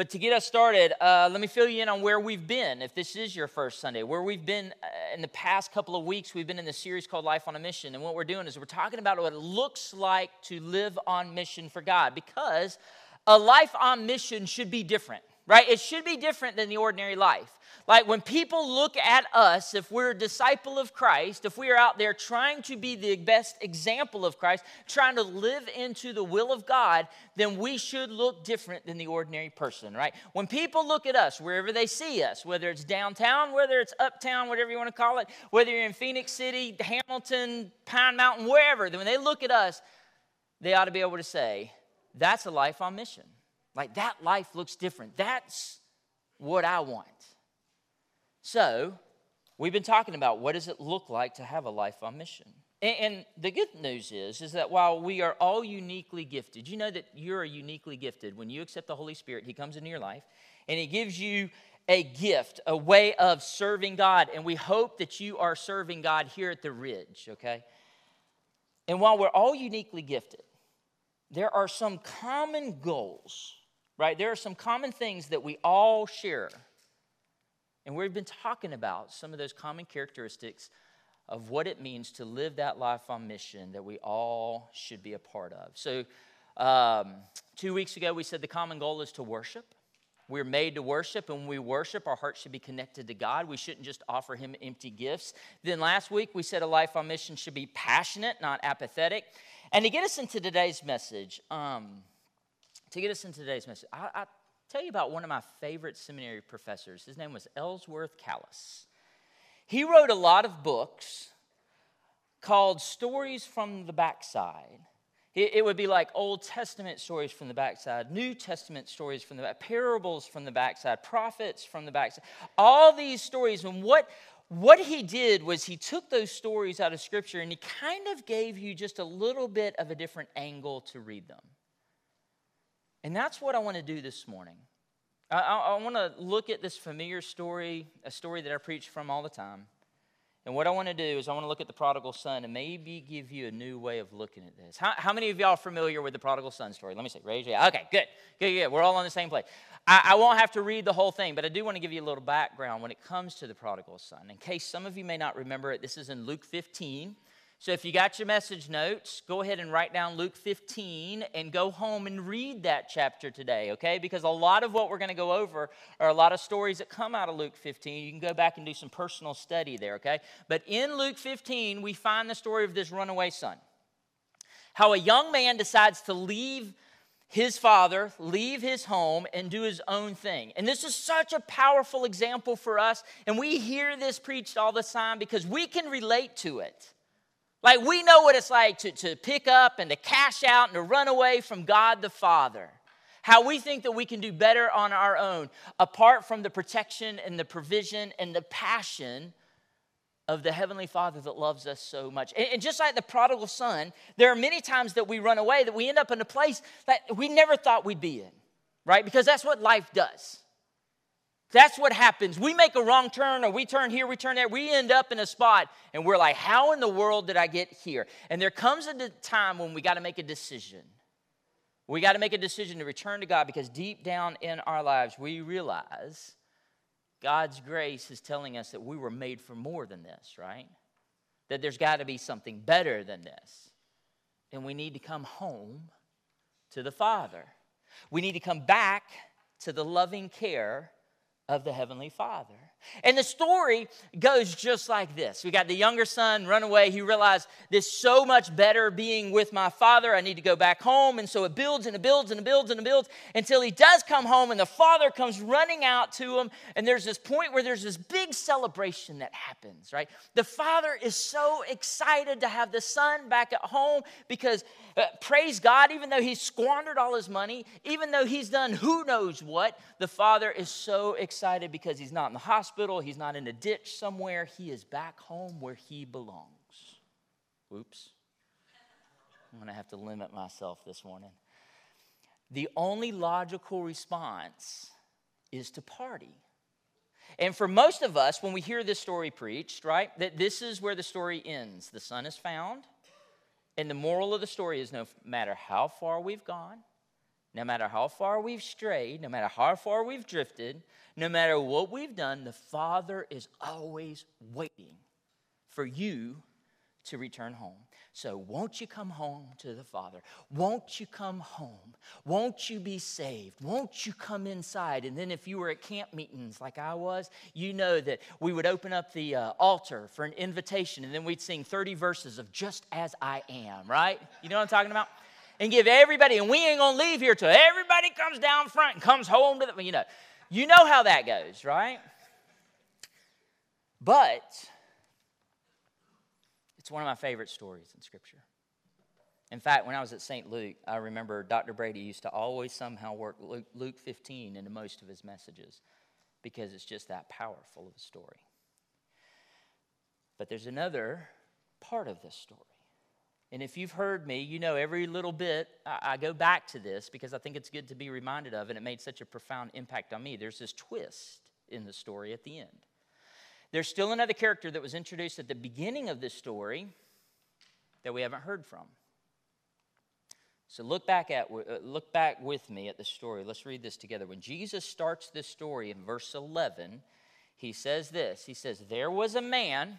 But to get us started, uh, let me fill you in on where we've been. If this is your first Sunday, where we've been uh, in the past couple of weeks, we've been in the series called Life on a Mission. And what we're doing is we're talking about what it looks like to live on mission for God because a life on mission should be different, right? It should be different than the ordinary life. Like when people look at us, if we're a disciple of Christ, if we are out there trying to be the best example of Christ, trying to live into the will of God, then we should look different than the ordinary person, right? When people look at us, wherever they see us, whether it's downtown, whether it's uptown, whatever you want to call it, whether you're in Phenix City, Hamilton, Pine Mountain, wherever, then when they look at us, they ought to be able to say, that's a life on mission. Like that life looks different. That's what I want. So, we've been talking about what does it look like to have a life on mission. And, and the good news is, is that while we are all uniquely gifted, you know that you're uniquely gifted. When you accept the Holy Spirit, He comes into your life and He gives you a gift, a way of serving God. And we hope that you are serving God here at the Ridge, okay? And while we're all uniquely gifted, there are some common goals, right? There are some common things that we all share and we've been talking about some of those common characteristics of what it means to live that life on mission that we all should be a part of. So, um, two weeks ago, we said the common goal is to worship. We're made to worship, and when we worship, our hearts should be connected to God. We shouldn't just offer Him empty gifts. Then last week, we said a life on mission should be passionate, not apathetic. And to get us into today's message, um, to get us into today's message, I, I tell you about one of my favorite seminary professors. His name was Ellsworth Kalas. He wrote a lot of books called Stories from the Backside. It, would be like Old Testament stories from the backside, New Testament stories from the back, parables from the backside, prophets from the backside. All these stories. And what, what he did was he took those stories out of Scripture and he kind of gave you just a little bit of a different angle to read them. And that's what I want to do this morning. I, I, I want to look at this familiar story, a story that I preach from all the time. And what I want to do is I want to look at the prodigal son and maybe give you a new way of looking at this. How, how many of y'all are familiar with the prodigal son story? Let me see. Raise your hand. Okay, good. Good, good. We're all on the same place. I, I won't have to read the whole thing, but I do want to give you a little background when it comes to the prodigal son. In case some of you may not remember it, this is in Luke 15. So if you got your message notes, go ahead and write down Luke 15 and go home and read that chapter today, okay? Because a lot of what we're going to go over are a lot of stories that come out of Luke 15. You can go back and do some personal study there, okay? But in Luke 15, we find the story of this runaway son. How a young man decides to leave his father, leave his home, and do his own thing. And this is such a powerful example for us. And we hear this preached all the time because we can relate to it. Like we know what it's like to, to pick up and to cash out and to run away from God the Father. How we think that we can do better on our own, apart from the protection and the provision and the passion of the Heavenly Father that loves us so much. And, and just like the prodigal son, there are many times that we run away that we end up in a place that we never thought we'd be in, right? Because that's what life does. That's what happens. We make a wrong turn or we turn here, we turn there. We end up in a spot and we're like, how in the world did I get here? And there comes a time when we got to make a decision. We got to make a decision to return to God because deep down in our lives, we realize God's grace is telling us that we were made for more than this, right? That there's got to be something better than this. And we need to come home to the Father. We need to come back to the loving care of the Heavenly Father. And the story goes just like this. We got the younger son run away. He realized this so much better being with my father. I need to go back home. And so it builds and it builds and it builds and it builds until he does come home and the father comes running out to him. And there's this point where there's this big celebration that happens, right? The father is so excited to have the son back at home because, uh, praise God, even though he's squandered all his money, even though he's done who knows what, the father is so excited because he's not in the hospital hospital, he's not in a ditch somewhere. He is back home where he belongs. Oops. I'm going to have to limit myself this morning. The only logical response is to party. And for most of us, when we hear this story preached, right, that this is where the story ends. The son is found, and the moral of the story is no matter how far we've gone, no matter how far we've strayed, no matter how far we've drifted, no matter what we've done, the Father is always waiting for you to return home. So, won't you come home to the Father? Won't you come home? Won't you be saved? Won't you come inside? And then, if you were at camp meetings like I was, you know that we would open up the uh, altar for an invitation, and then we'd sing 30 verses of Just As I Am, right? You know what I'm talking about? And give everybody, and we ain't gonna leave here till everybody comes down front and comes home to the, you know. You know how that goes, right? But it's one of my favorite stories in Scripture. In fact, when I was at St. Luke, I remember Dr. Brady used to always somehow work Luke, Luke 15 into most of his messages because it's just that powerful of a story. But there's another part of this story. And if you've heard me, you know every little bit, I, I, go back to this because I think it's good to be reminded of, and it made such a profound impact on me. There's this twist in the story at the end. There's still another character that was introduced at the beginning of this story that we haven't heard from. So look back at uh, look back with me at the story. Let's read this together. When Jesus starts this story in verse 11, he says this. He says, "There was a man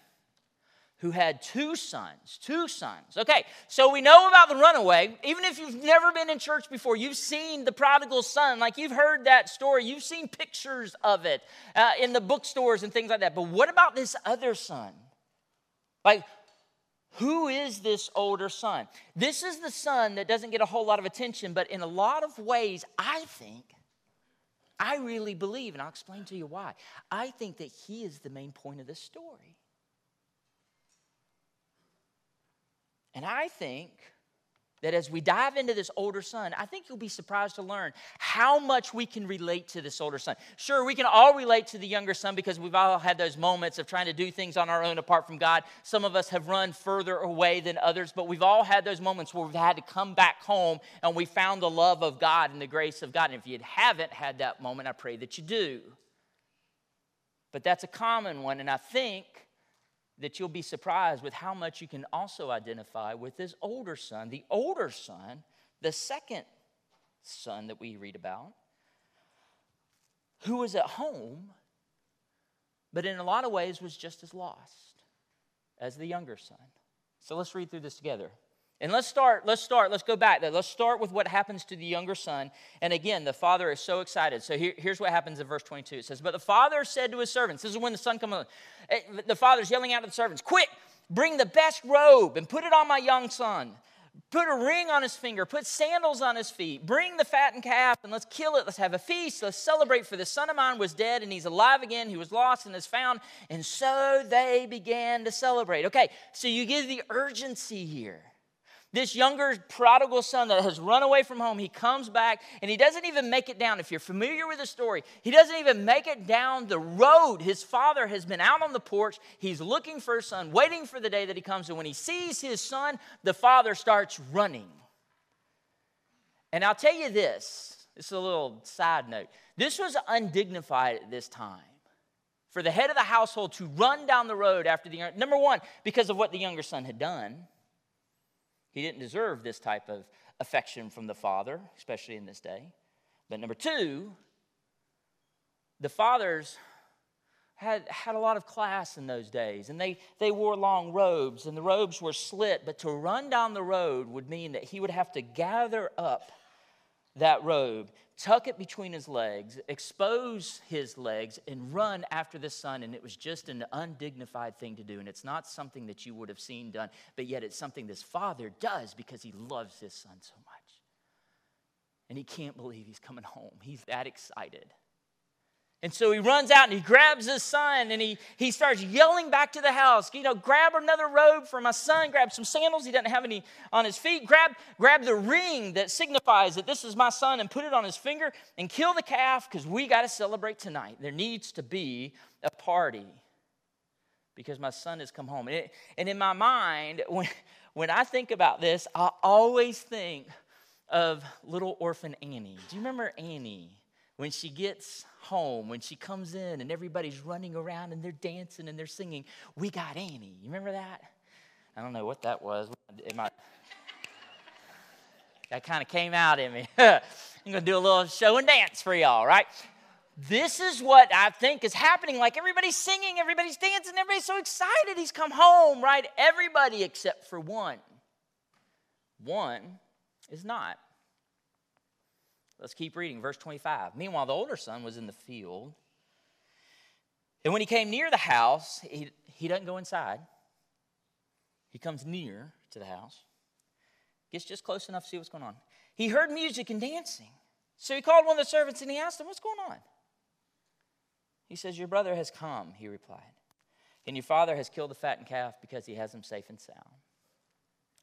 who had two sons. Two sons. Okay, so we know about the runaway. Even if you've never been in church before, you've seen the prodigal son. Like you've heard that story, you've seen pictures of it uh, in the bookstores and things like that. But what about this other son? Like, who is this older son? This is the son that doesn't get a whole lot of attention, but in a lot of ways, I think, I really believe, and I'll explain to you why. I think that he is the main point of this story. And I think that as we dive into this older son, I think you'll be surprised to learn how much we can relate to this older son. Sure, we can all relate to the younger son because we've all had those moments of trying to do things on our own apart from God. Some of us have run further away than others, but we've all had those moments where we've had to come back home and we found the love of God and the grace of God. And if you haven't had that moment, I pray that you do. But that's a common one, and I think that you'll be surprised with how much you can also identify with his older son. The older son, the second son that we read about, who was at home, but in a lot of ways was just as lost as the younger son. So let's read through this together. And let's start, let's start, let's go back. Let's start with what happens to the younger son. And again, the father is so excited. So here, here's what happens in verse 22. It says, But the father said to his servants, This is when the son comes eh, The father's yelling out to the servants, Quick, bring the best robe and put it on my young son. Put a ring on his finger, put sandals on his feet, bring the fattened calf, and let's kill it. Let's have a feast. Let's celebrate, for the son of mine was dead and he's alive again. He was lost and is found. And so they began to celebrate. Okay, so you get the urgency here. This younger prodigal son that has run away from home, he comes back and he doesn't even make it down. If you're familiar with the story, he doesn't even make it down the road. His father has been out on the porch. He's looking for his son, waiting for the day that he comes. And when he sees his son, the father starts running. And I'll tell you this this is a little side note. This was undignified at this time for the head of the household to run down the road after the number one because of what the younger son had done he didn't deserve this type of affection from the father, especially in this day. But number two, the fathers had, had a lot of class in those days, and they, they wore long robes, and the robes were slit. But to run down the road would mean that he would have to gather up that robe, tuck it between his legs, expose his legs, and run after the son. And it was just an undignified thing to do. And it's not something that you would have seen done, but yet it's something this father does because he loves his son so much. And he can't believe he's coming home. He's that excited. And so he runs out and he grabs his son and he, he starts yelling back to the house, you know, grab another robe for my son, grab some sandals. He doesn't have any on his feet. Grab, grab the ring that signifies that this is my son and put it on his finger and kill the calf because we got to celebrate tonight. There needs to be a party because my son has come home. And, it, and in my mind, when, when I think about this, I always think of little orphan Annie. Do you remember Annie? When she gets home, when she comes in and everybody's running around and they're dancing and they're singing, We Got Annie. You remember that? I don't know what that was. It might, that kind of came out in me. I'm going to do a little show and dance for y'all, right? This is what I think is happening. Like everybody's singing, everybody's dancing, everybody's so excited. He's come home, right? Everybody except for one. One is not. Let's keep reading, verse 25. Meanwhile, the older son was in the field. And when he came near the house, he, he doesn't go inside. He comes near to the house, gets just close enough to see what's going on. He heard music and dancing. So he called one of the servants and he asked him, What's going on? He says, Your brother has come, he replied, and your father has killed the fattened calf because he has him safe and sound.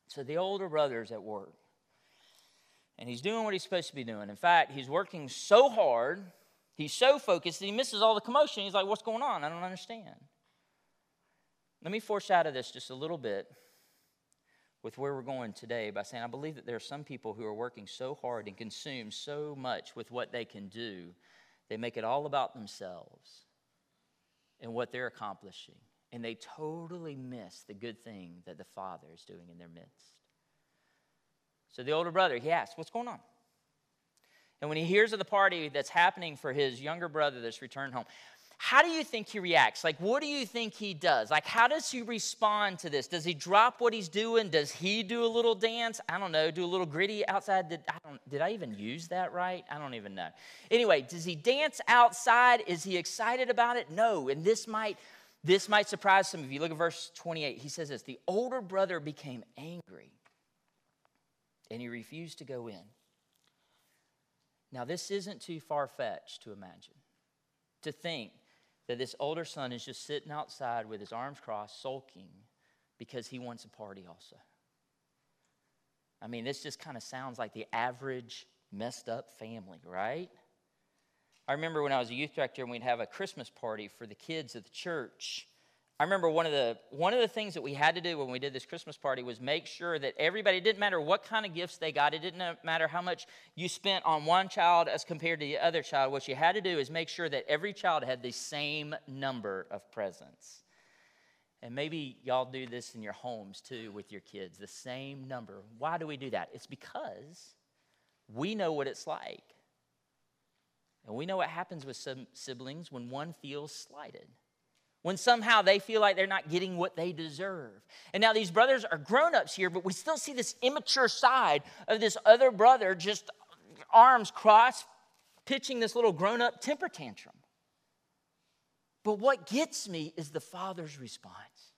So the older brother's at work and he's doing what he's supposed to be doing. In fact, he's working so hard, he's so focused that he misses all the commotion. He's like, What's going on? I don't understand. Let me foreshadow this just a little bit with where we're going today by saying I believe that there are some people who are working so hard and consumed so much with what they can do, they make it all about themselves and what they're accomplishing. And they totally miss the good thing that the Father is doing in their midst. So the older brother, he asks, What's going on? And when he hears of the party that's happening for his younger brother that's returned home, how do you think he reacts? Like, what do you think he does? Like, how does he respond to this? Does he drop what he's doing? Does he do a little dance? I don't know. Do a little griddy outside? Did I, don't, did I even use that right? I don't even know. Anyway, does he dance outside? Is he excited about it? No. And this might this might surprise some of you. Look at verse 28. He says this The older brother became angry and he refused to go in. Now, this isn't too far fetched to imagine, to think that this older son is just sitting outside with his arms crossed, sulking because he wants a party also. I mean, this just kind of sounds like the average messed up family, right? I remember when I was a youth director and we'd have a Christmas party for the kids at the church. I remember one of the one of the things that we had to do when we did this Christmas party was make sure that everybody it didn't matter what kind of gifts they got, it didn't matter how much you spent on one child as compared to the other child. What you had to do is make sure that every child had the same number of presents. And maybe y'all do this in your homes too with your kids, the same number. Why do we do that? It's because we know what it's like. And we know what happens with some siblings when one feels slighted when somehow they feel like they're not getting what they deserve. And now these brothers are grown ups here, but we still see this immature side of this other brother just arms crossed, pitching this little grown up temper tantrum. But what gets me is the father's response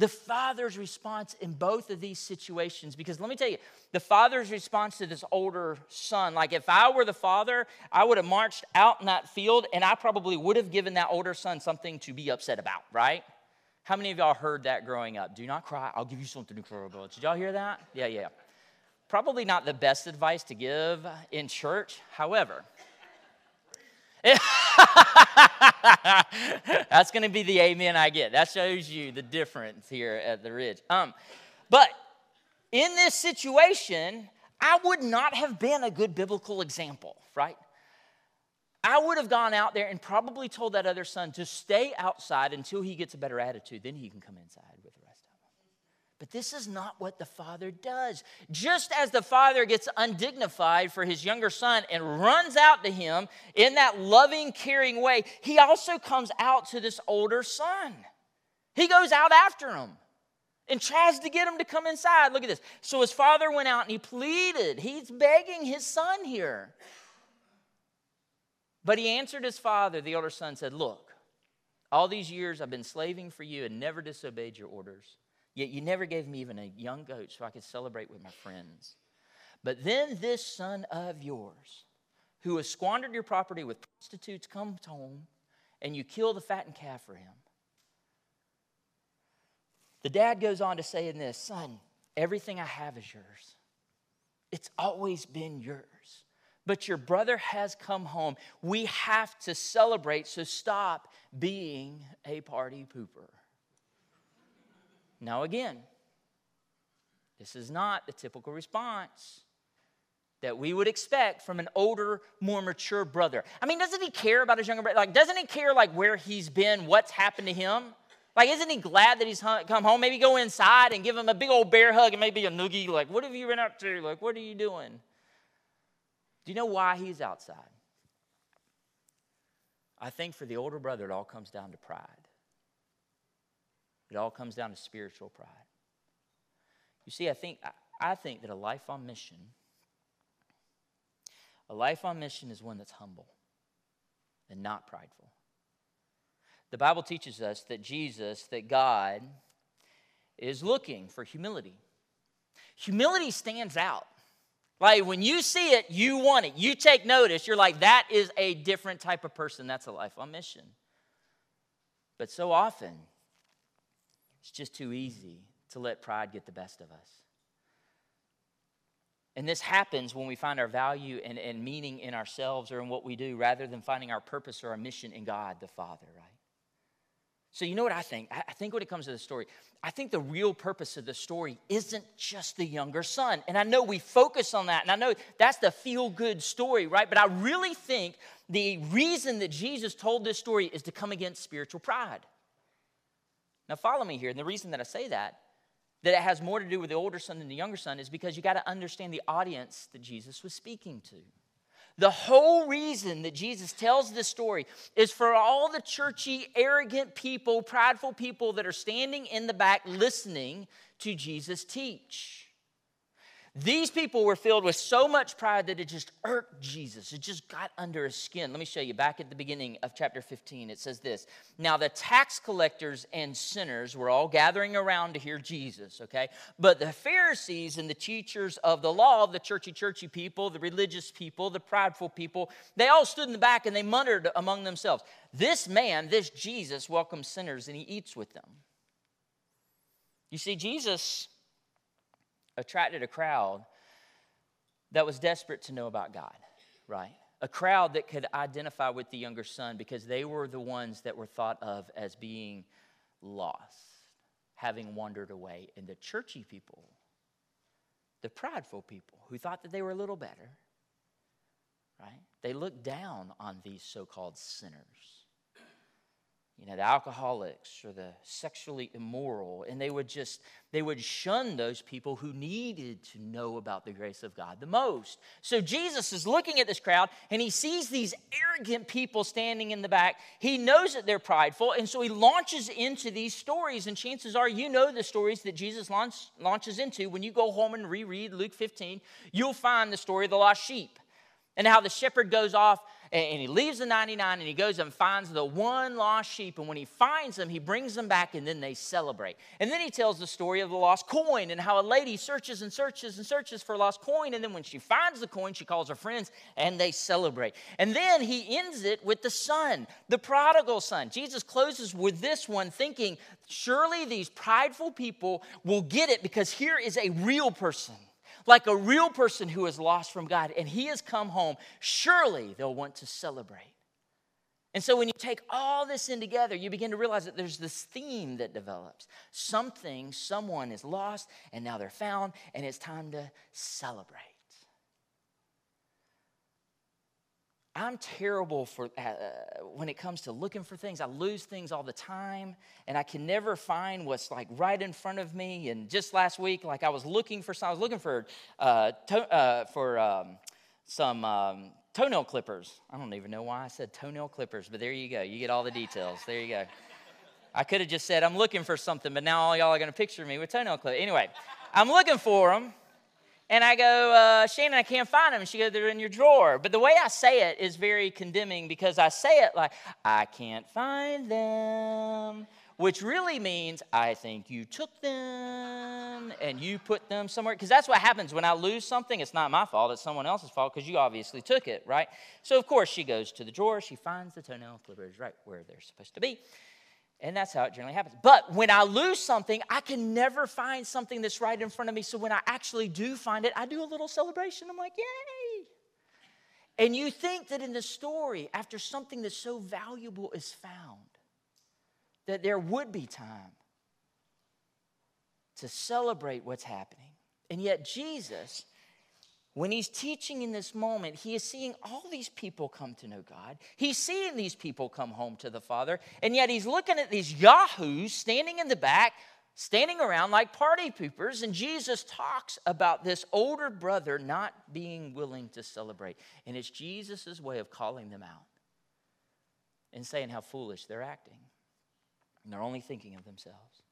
the father's response in both of these situations because let me tell you the father's response to this older son like if i were the father i would have marched out in that field and i probably would have given that older son something to be upset about right? How many of y'all heard that growing up? Do not cry i'll give you something to cry about. Did y'all hear that? Yeah yeah. Probably not the best advice to give in church. However That's going to be the amen I get. That shows you the difference here at the Ridge. Um, but in this situation, I would not have been a good biblical example, right? I would have gone out there and probably told that other son to stay outside until he gets a better attitude. Then he can come inside with them. But this is not what the father does. Just as the father gets undignified for his younger son and runs out to him in that loving, caring way, he also comes out to this older son. He goes out after him and tries to get him to come inside. Look at this. So his father went out and he pleaded. He's begging his son here. But he answered his father, the older son said, Look, all these years I've been slaving for you and never disobeyed your orders. Yet you never gave me even a young goat so I could celebrate with my friends. But then this son of yours, who has squandered your property with prostitutes, comes home and you kill the fattened calf for him. The dad goes on to say in this Son, everything I have is yours. It's always been yours. But your brother has come home. We have to celebrate, so stop being a party pooper. Now, again, this is not the typical response that we would expect from an older, more mature brother. I mean, doesn't he care about his younger brother? Like, doesn't he care like where he's been, what's happened to him? Like, isn't he glad that he's come home? Maybe go inside and give him a big old bear hug and maybe a noogie. Like, what have you been up to? Like, what are you doing? Do you know why he's outside? I think for the older brother, it all comes down to pride. It all comes down to spiritual pride. You see, I think, I think that a life on mission, a life on mission is one that's humble and not prideful. The Bible teaches us that Jesus, that God, is looking for humility. Humility stands out. Like when you see it, you want it. You take notice. You're like, that is a different type of person. That's a life on mission. But so often, it's just too easy to let pride get the best of us. And this happens when we find our value and, and meaning in ourselves or in what we do rather than finding our purpose or our mission in God the Father, right? So, you know what I think? I think when it comes to the story, I think the real purpose of the story isn't just the younger son. And I know we focus on that, and I know that's the feel good story, right? But I really think the reason that Jesus told this story is to come against spiritual pride. Now, follow me here. And the reason that I say that, that it has more to do with the older son than the younger son, is because you got to understand the audience that Jesus was speaking to. The whole reason that Jesus tells this story is for all the churchy, arrogant people, prideful people that are standing in the back listening to Jesus teach. These people were filled with so much pride that it just irked Jesus. It just got under his skin. Let me show you back at the beginning of chapter 15. It says this Now the tax collectors and sinners were all gathering around to hear Jesus, okay? But the Pharisees and the teachers of the law, the churchy, churchy people, the religious people, the prideful people, they all stood in the back and they muttered among themselves, This man, this Jesus, welcomes sinners and he eats with them. You see, Jesus attracted a crowd that was desperate to know about God, right? A crowd that could identify with the younger son because they were the ones that were thought of as being lost, having wandered away. And the churchy people, the prideful people who thought that they were a little better, right? They looked down on these so called sinners you know the alcoholics or the sexually immoral and they would just they would shun those people who needed to know about the grace of god the most. So jesus is looking at this crowd and he sees these arrogant people standing in the back. He knows that they're prideful and so he launches into these stories and chances are you know the stories that jesus launch, launches into. When you go home and reread luke 15 you'll find the story of the lost sheep and how the shepherd goes off and he leaves the 99 and he goes and finds the one lost sheep. And when he finds them, he brings them back and then they celebrate. And then he tells the story of the lost coin and how a lady searches and searches and searches for a lost coin. And then when she finds the coin, she calls her friends and they celebrate. And then he ends it with the son, the prodigal son. Jesus closes with this one, thinking, surely these prideful people will get it because here is a real person like a real person who is lost from God and he has come home, surely they'll want to celebrate. And so when you take all this in together, you begin to realize that there's this theme that develops. Something, someone is lost, and now they're found, and it's time to celebrate. I'm terrible for uh, when it comes to looking for things. I lose things all the time, and I can never find what's like right in front of me. And just last week, like I was looking for I was looking for uh, to, uh, for um, some um, toenail clippers. I don't even know why I said toenail clippers, but there you go. You get all the details. There you go. I could have just said I'm looking for something, but now all y'all are going to picture me with toenail clippers. Anyway, I'm looking for them and I go, uh, Shannon, I can't find them. She goes, they're in your drawer. But the way I say it is very condemning because I say it like, I can't find them, which really means I think you took them and you put them somewhere. Because that's what happens when I lose something. It's not my fault, it's someone else's fault because you obviously took it, right? So, of course, she goes to the drawer. She finds the toenail clippers right where they're supposed to be. And that's how it generally happens. But when I lose something, I can never find something that's right in front of me. So when I actually do find it, I do a little celebration. I'm like, yay. And you think that in the story, after something that's so valuable is found, that there would be time to celebrate what's happening. And yet, Jesus when he's teaching in this moment, he is seeing all these people come to know God. He's seeing these people come home to the Father. And yet he's looking at these yahoos standing in the back, standing around like party poopers. And Jesus talks about this older brother not being willing to celebrate. And it's Jesus' way of calling them out and saying how foolish they're acting. And they're only thinking of themselves.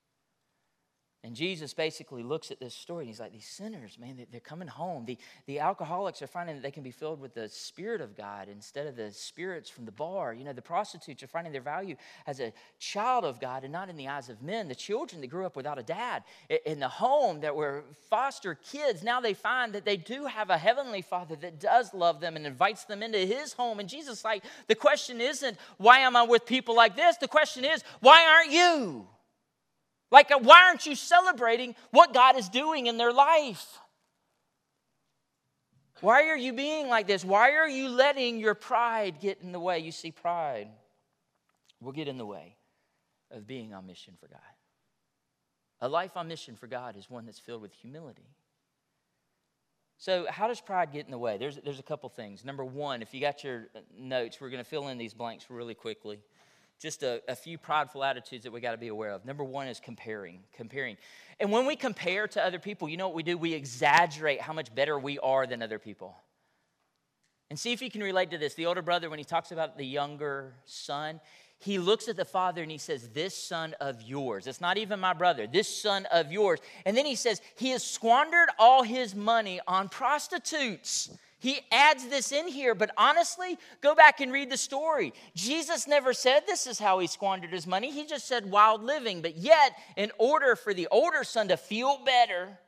And Jesus basically looks at this story and he's like, These sinners, man, they're coming home. The, the alcoholics are finding that they can be filled with the Spirit of God instead of the spirits from the bar. You know, the prostitutes are finding their value as a child of God and not in the eyes of men. The children that grew up without a dad in the home that were foster kids, now they find that they do have a heavenly Father that does love them and invites them into his home. And Jesus, like, the question isn't, Why am I with people like this? The question is, Why aren't you? Like, uh, why aren't you celebrating what God is doing in their life? Why are you being like this? Why are you letting your pride get in the way? You see, pride will get in the way of being on mission for God. A life on mission for God is one that's filled with humility. So, how does pride get in the way? There's, there's a couple things. Number one, if you got your notes, we're going to fill in these blanks really quickly just a, a few prideful attitudes that we got to be aware of. Number one is comparing. Comparing. And when we compare to other people, you know what we do? We exaggerate how much better we are than other people. And see if you can relate to this. The older brother, when he talks about the younger son, he looks at the father and he says, This son of yours. It's not even my brother, this son of yours. And then he says, He has squandered all his money on prostitutes. He adds this in here, but honestly, go back and read the story. Jesus never said this is how he squandered his money. He just said wild living. But yet, in order for the older son to feel better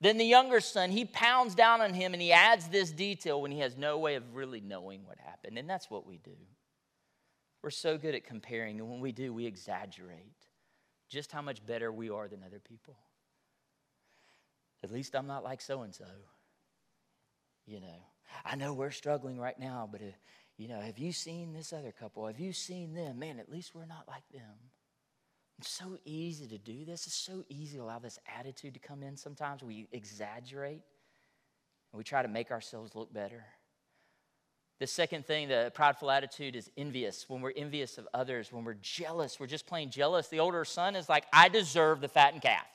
than the younger son, he pounds down on him and he adds this detail when he has no way of really knowing what happened. And that's what we do. We're so good at comparing, and when we do, we exaggerate just how much better we are than other people. At least I'm not like so and so you know. I know we're struggling right now, but, uh, you know, have you seen this other couple? Have you seen them? Man, at least we're not like them. It's so easy to do this. It's so easy to allow this attitude to come in sometimes. We exaggerate and we try to make ourselves look better. The second thing, the prideful attitude is envious. When we're envious of others, when we're jealous, we're just plain jealous. The older son is like, I deserve the fattened calf.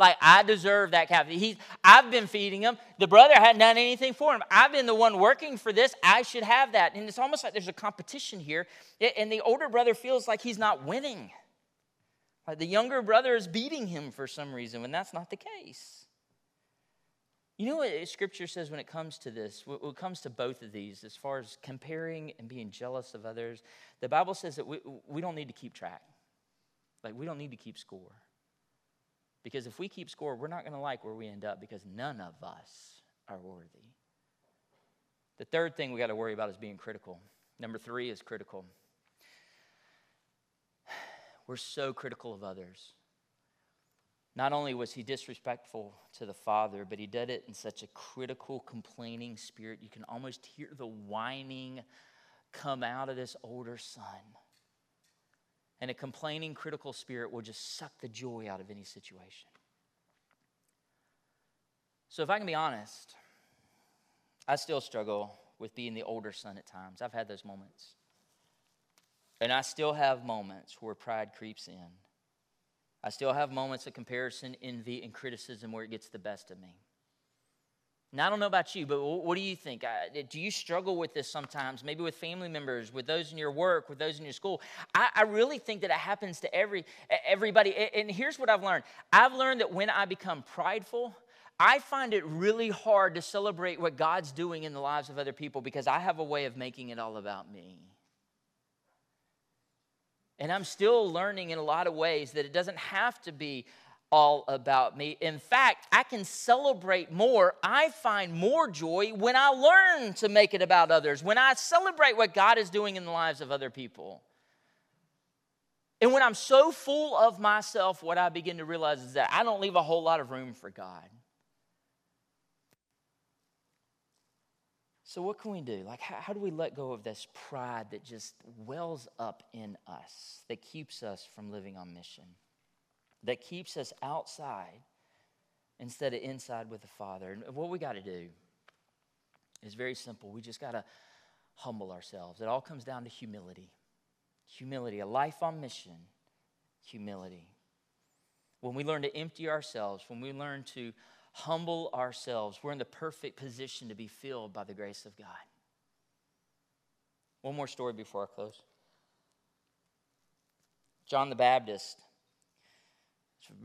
Like, I deserve that calf. He's, I've been feeding him. The brother hadn't done anything for him. I've been the one working for this. I should have that. And it's almost like there's a competition here. And the older brother feels like he's not winning. Like the younger brother is beating him for some reason, when that's not the case. You know what Scripture says when it comes to this, when it comes to both of these, as far as comparing and being jealous of others? The Bible says that we, we don't need to keep track. Like, we don't need to keep score. Because if we keep score, we're not going to like where we end up because none of us are worthy. The third thing we got to worry about is being critical. Number three is critical. We're so critical of others. Not only was he disrespectful to the father, but he did it in such a critical, complaining spirit. You can almost hear the whining come out of this older son. And a complaining, critical spirit will just suck the joy out of any situation. So, if I can be honest, I still struggle with being the older son at times. I've had those moments. And I still have moments where pride creeps in. I still have moments of comparison, envy, and criticism where it gets the best of me. Now, I don't know about you, but what do you think? Do you struggle with this sometimes? Maybe with family members, with those in your work, with those in your school? I, I really think that it happens to every everybody. And here's what I've learned I've learned that when I become prideful, I find it really hard to celebrate what God's doing in the lives of other people because I have a way of making it all about me. And I'm still learning in a lot of ways that it doesn't have to be all about me. In fact, I can celebrate more. I find more joy when I learn to make it about others, when I celebrate what God is doing in the lives of other people. And when I'm so full of myself, what I begin to realize is that I don't leave a whole lot of room for God. So, what can we do? Like, how, how, do we let go of this pride that just wells up in us, that keeps us from living on mission? That keeps us outside instead of inside with the Father. And what we got to do is very simple. We just got to humble ourselves. It all comes down to humility. Humility, a life on mission, humility. when we learn to empty ourselves, when we learn to humble ourselves, we're in the perfect position to be filled by the grace of God. One more story before I close. John the Baptist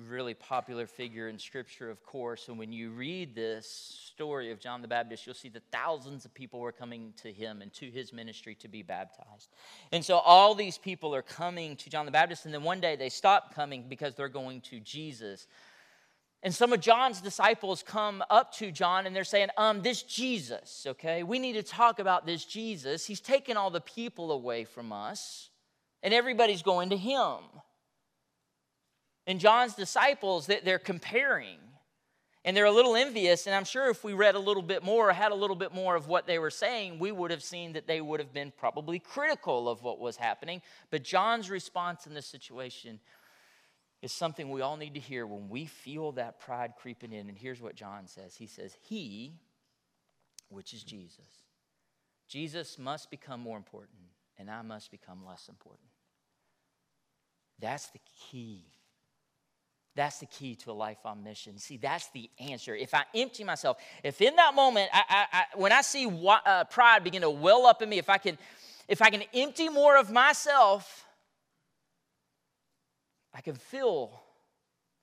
really popular figure in Scripture, of course. And when you read this story of John the Baptist, you'll see that thousands of people were coming to him and to his ministry to be baptized. And so all these people are coming to John the Baptist, and then one day they stop coming because they're going to Jesus. And some of John's disciples come up to John and they're saying, um, this Jesus, okay, we need to talk about this Jesus. He's taken all the people away from us, and everybody's going to him. And John's disciples, that they're comparing and they're a little envious. And I'm sure if we read a little bit more or had a little bit more of what they were saying, we would have seen that they would have been probably critical of what was happening. But John's response in this situation is something we all need to hear when we feel that pride creeping in. And here's what John says He says, He, which is Jesus, Jesus must become more important, and I must become less important. That's the key that's the key to a life on mission. See, that's the answer. If I empty myself, if in that moment, I, I, I, when I see what, uh, pride begin to well up in me, if I can, if I can empty more of myself, I can fill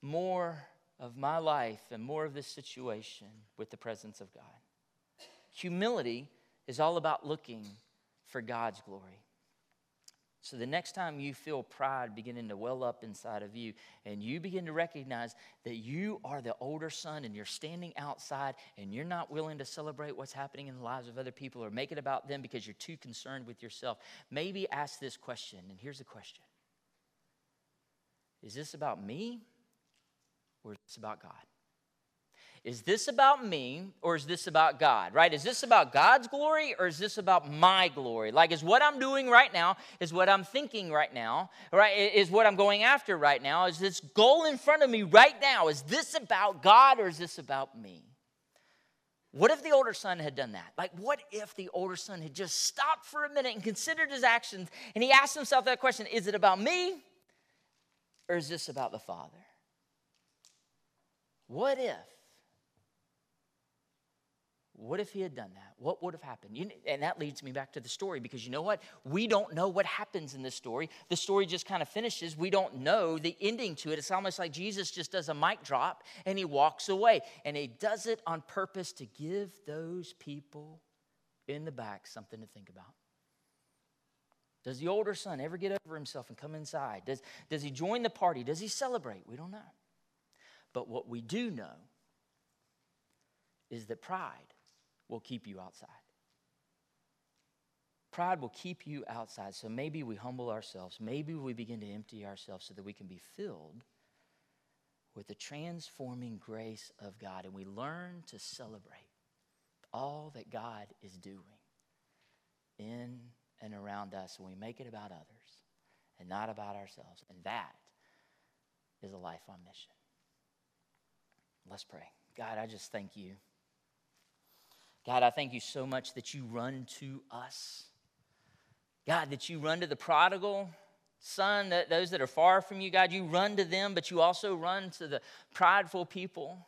more of my life and more of this situation with the presence of God. Humility is all about looking for God's glory. So the next time you feel pride beginning to well up inside of you, and you begin to recognize that you are the older son and you're standing outside and you're not willing to celebrate what's happening in the lives of other people or make it about them because you're too concerned with yourself, maybe ask this question. And here's the question Is this about me or is this about God? Is this about me or is this about God, right? Is this about God's glory or is this about my glory? Like, is what I'm doing right now, is what I'm thinking right now, right? Is what I'm going after right now, is this goal in front of me right now, is this about God or is this about me? What if the older son had done that? Like, what if the older son had just stopped for a minute and considered his actions and he asked himself that question Is it about me or is this about the Father? What if what if he had done that? What would have happened? You, and that leads me back to the story because you know what? We don't know what happens in this story. The story just kind of finishes. We don't know the ending to it. It's almost like Jesus just does a mic drop and he walks away. And he does it on purpose to give those people in the back something to think about. Does the older son ever get over himself and come inside? Does, does he join the party? Does he celebrate? We don't know. But what we do know is that pride will keep you outside. Pride will keep you outside. So maybe we humble ourselves. Maybe we begin to empty ourselves so that we can be filled with the transforming grace of God and we learn to celebrate all that God is doing in and around us and we make it about others and not about ourselves. And that is a life on mission. Let's pray. God, I just thank you. God, I thank you so much that you run to us. God, that you run to the prodigal son, that those that are far from you, God, you run to them, but you also run to the prideful people,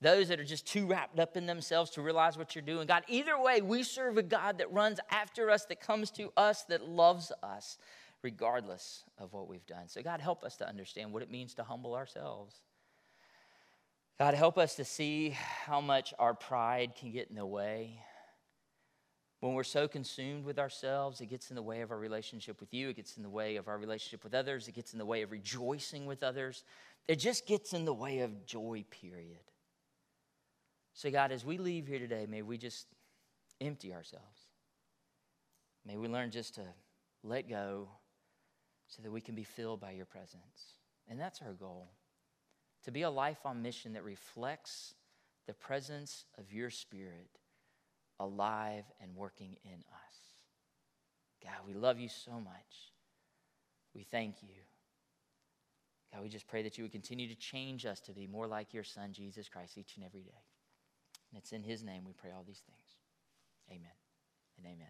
those that are just too wrapped up in themselves to realize what you're doing. God, either way, we serve a God that runs after us, that comes to us, that loves us, regardless of what we've done. So, God, help us to understand what it means to humble ourselves. God, help us to see how much our pride can get in the way. When we're so consumed with ourselves, it gets in the way of our relationship with you. It gets in the way of our relationship with others. It gets in the way of rejoicing with others. It just gets in the way of joy, period. So, God, as we leave here today, may we just empty ourselves. May we learn just to let go so that we can be filled by your presence. And that's our goal to be a life on mission that reflects the presence of your Spirit alive and working in us. God, we love you so much. We thank you. God, we just pray that you would continue to change us to be more like your Son, Jesus Christ, each and every day. And it's in his name we pray all these things. Amen and amen.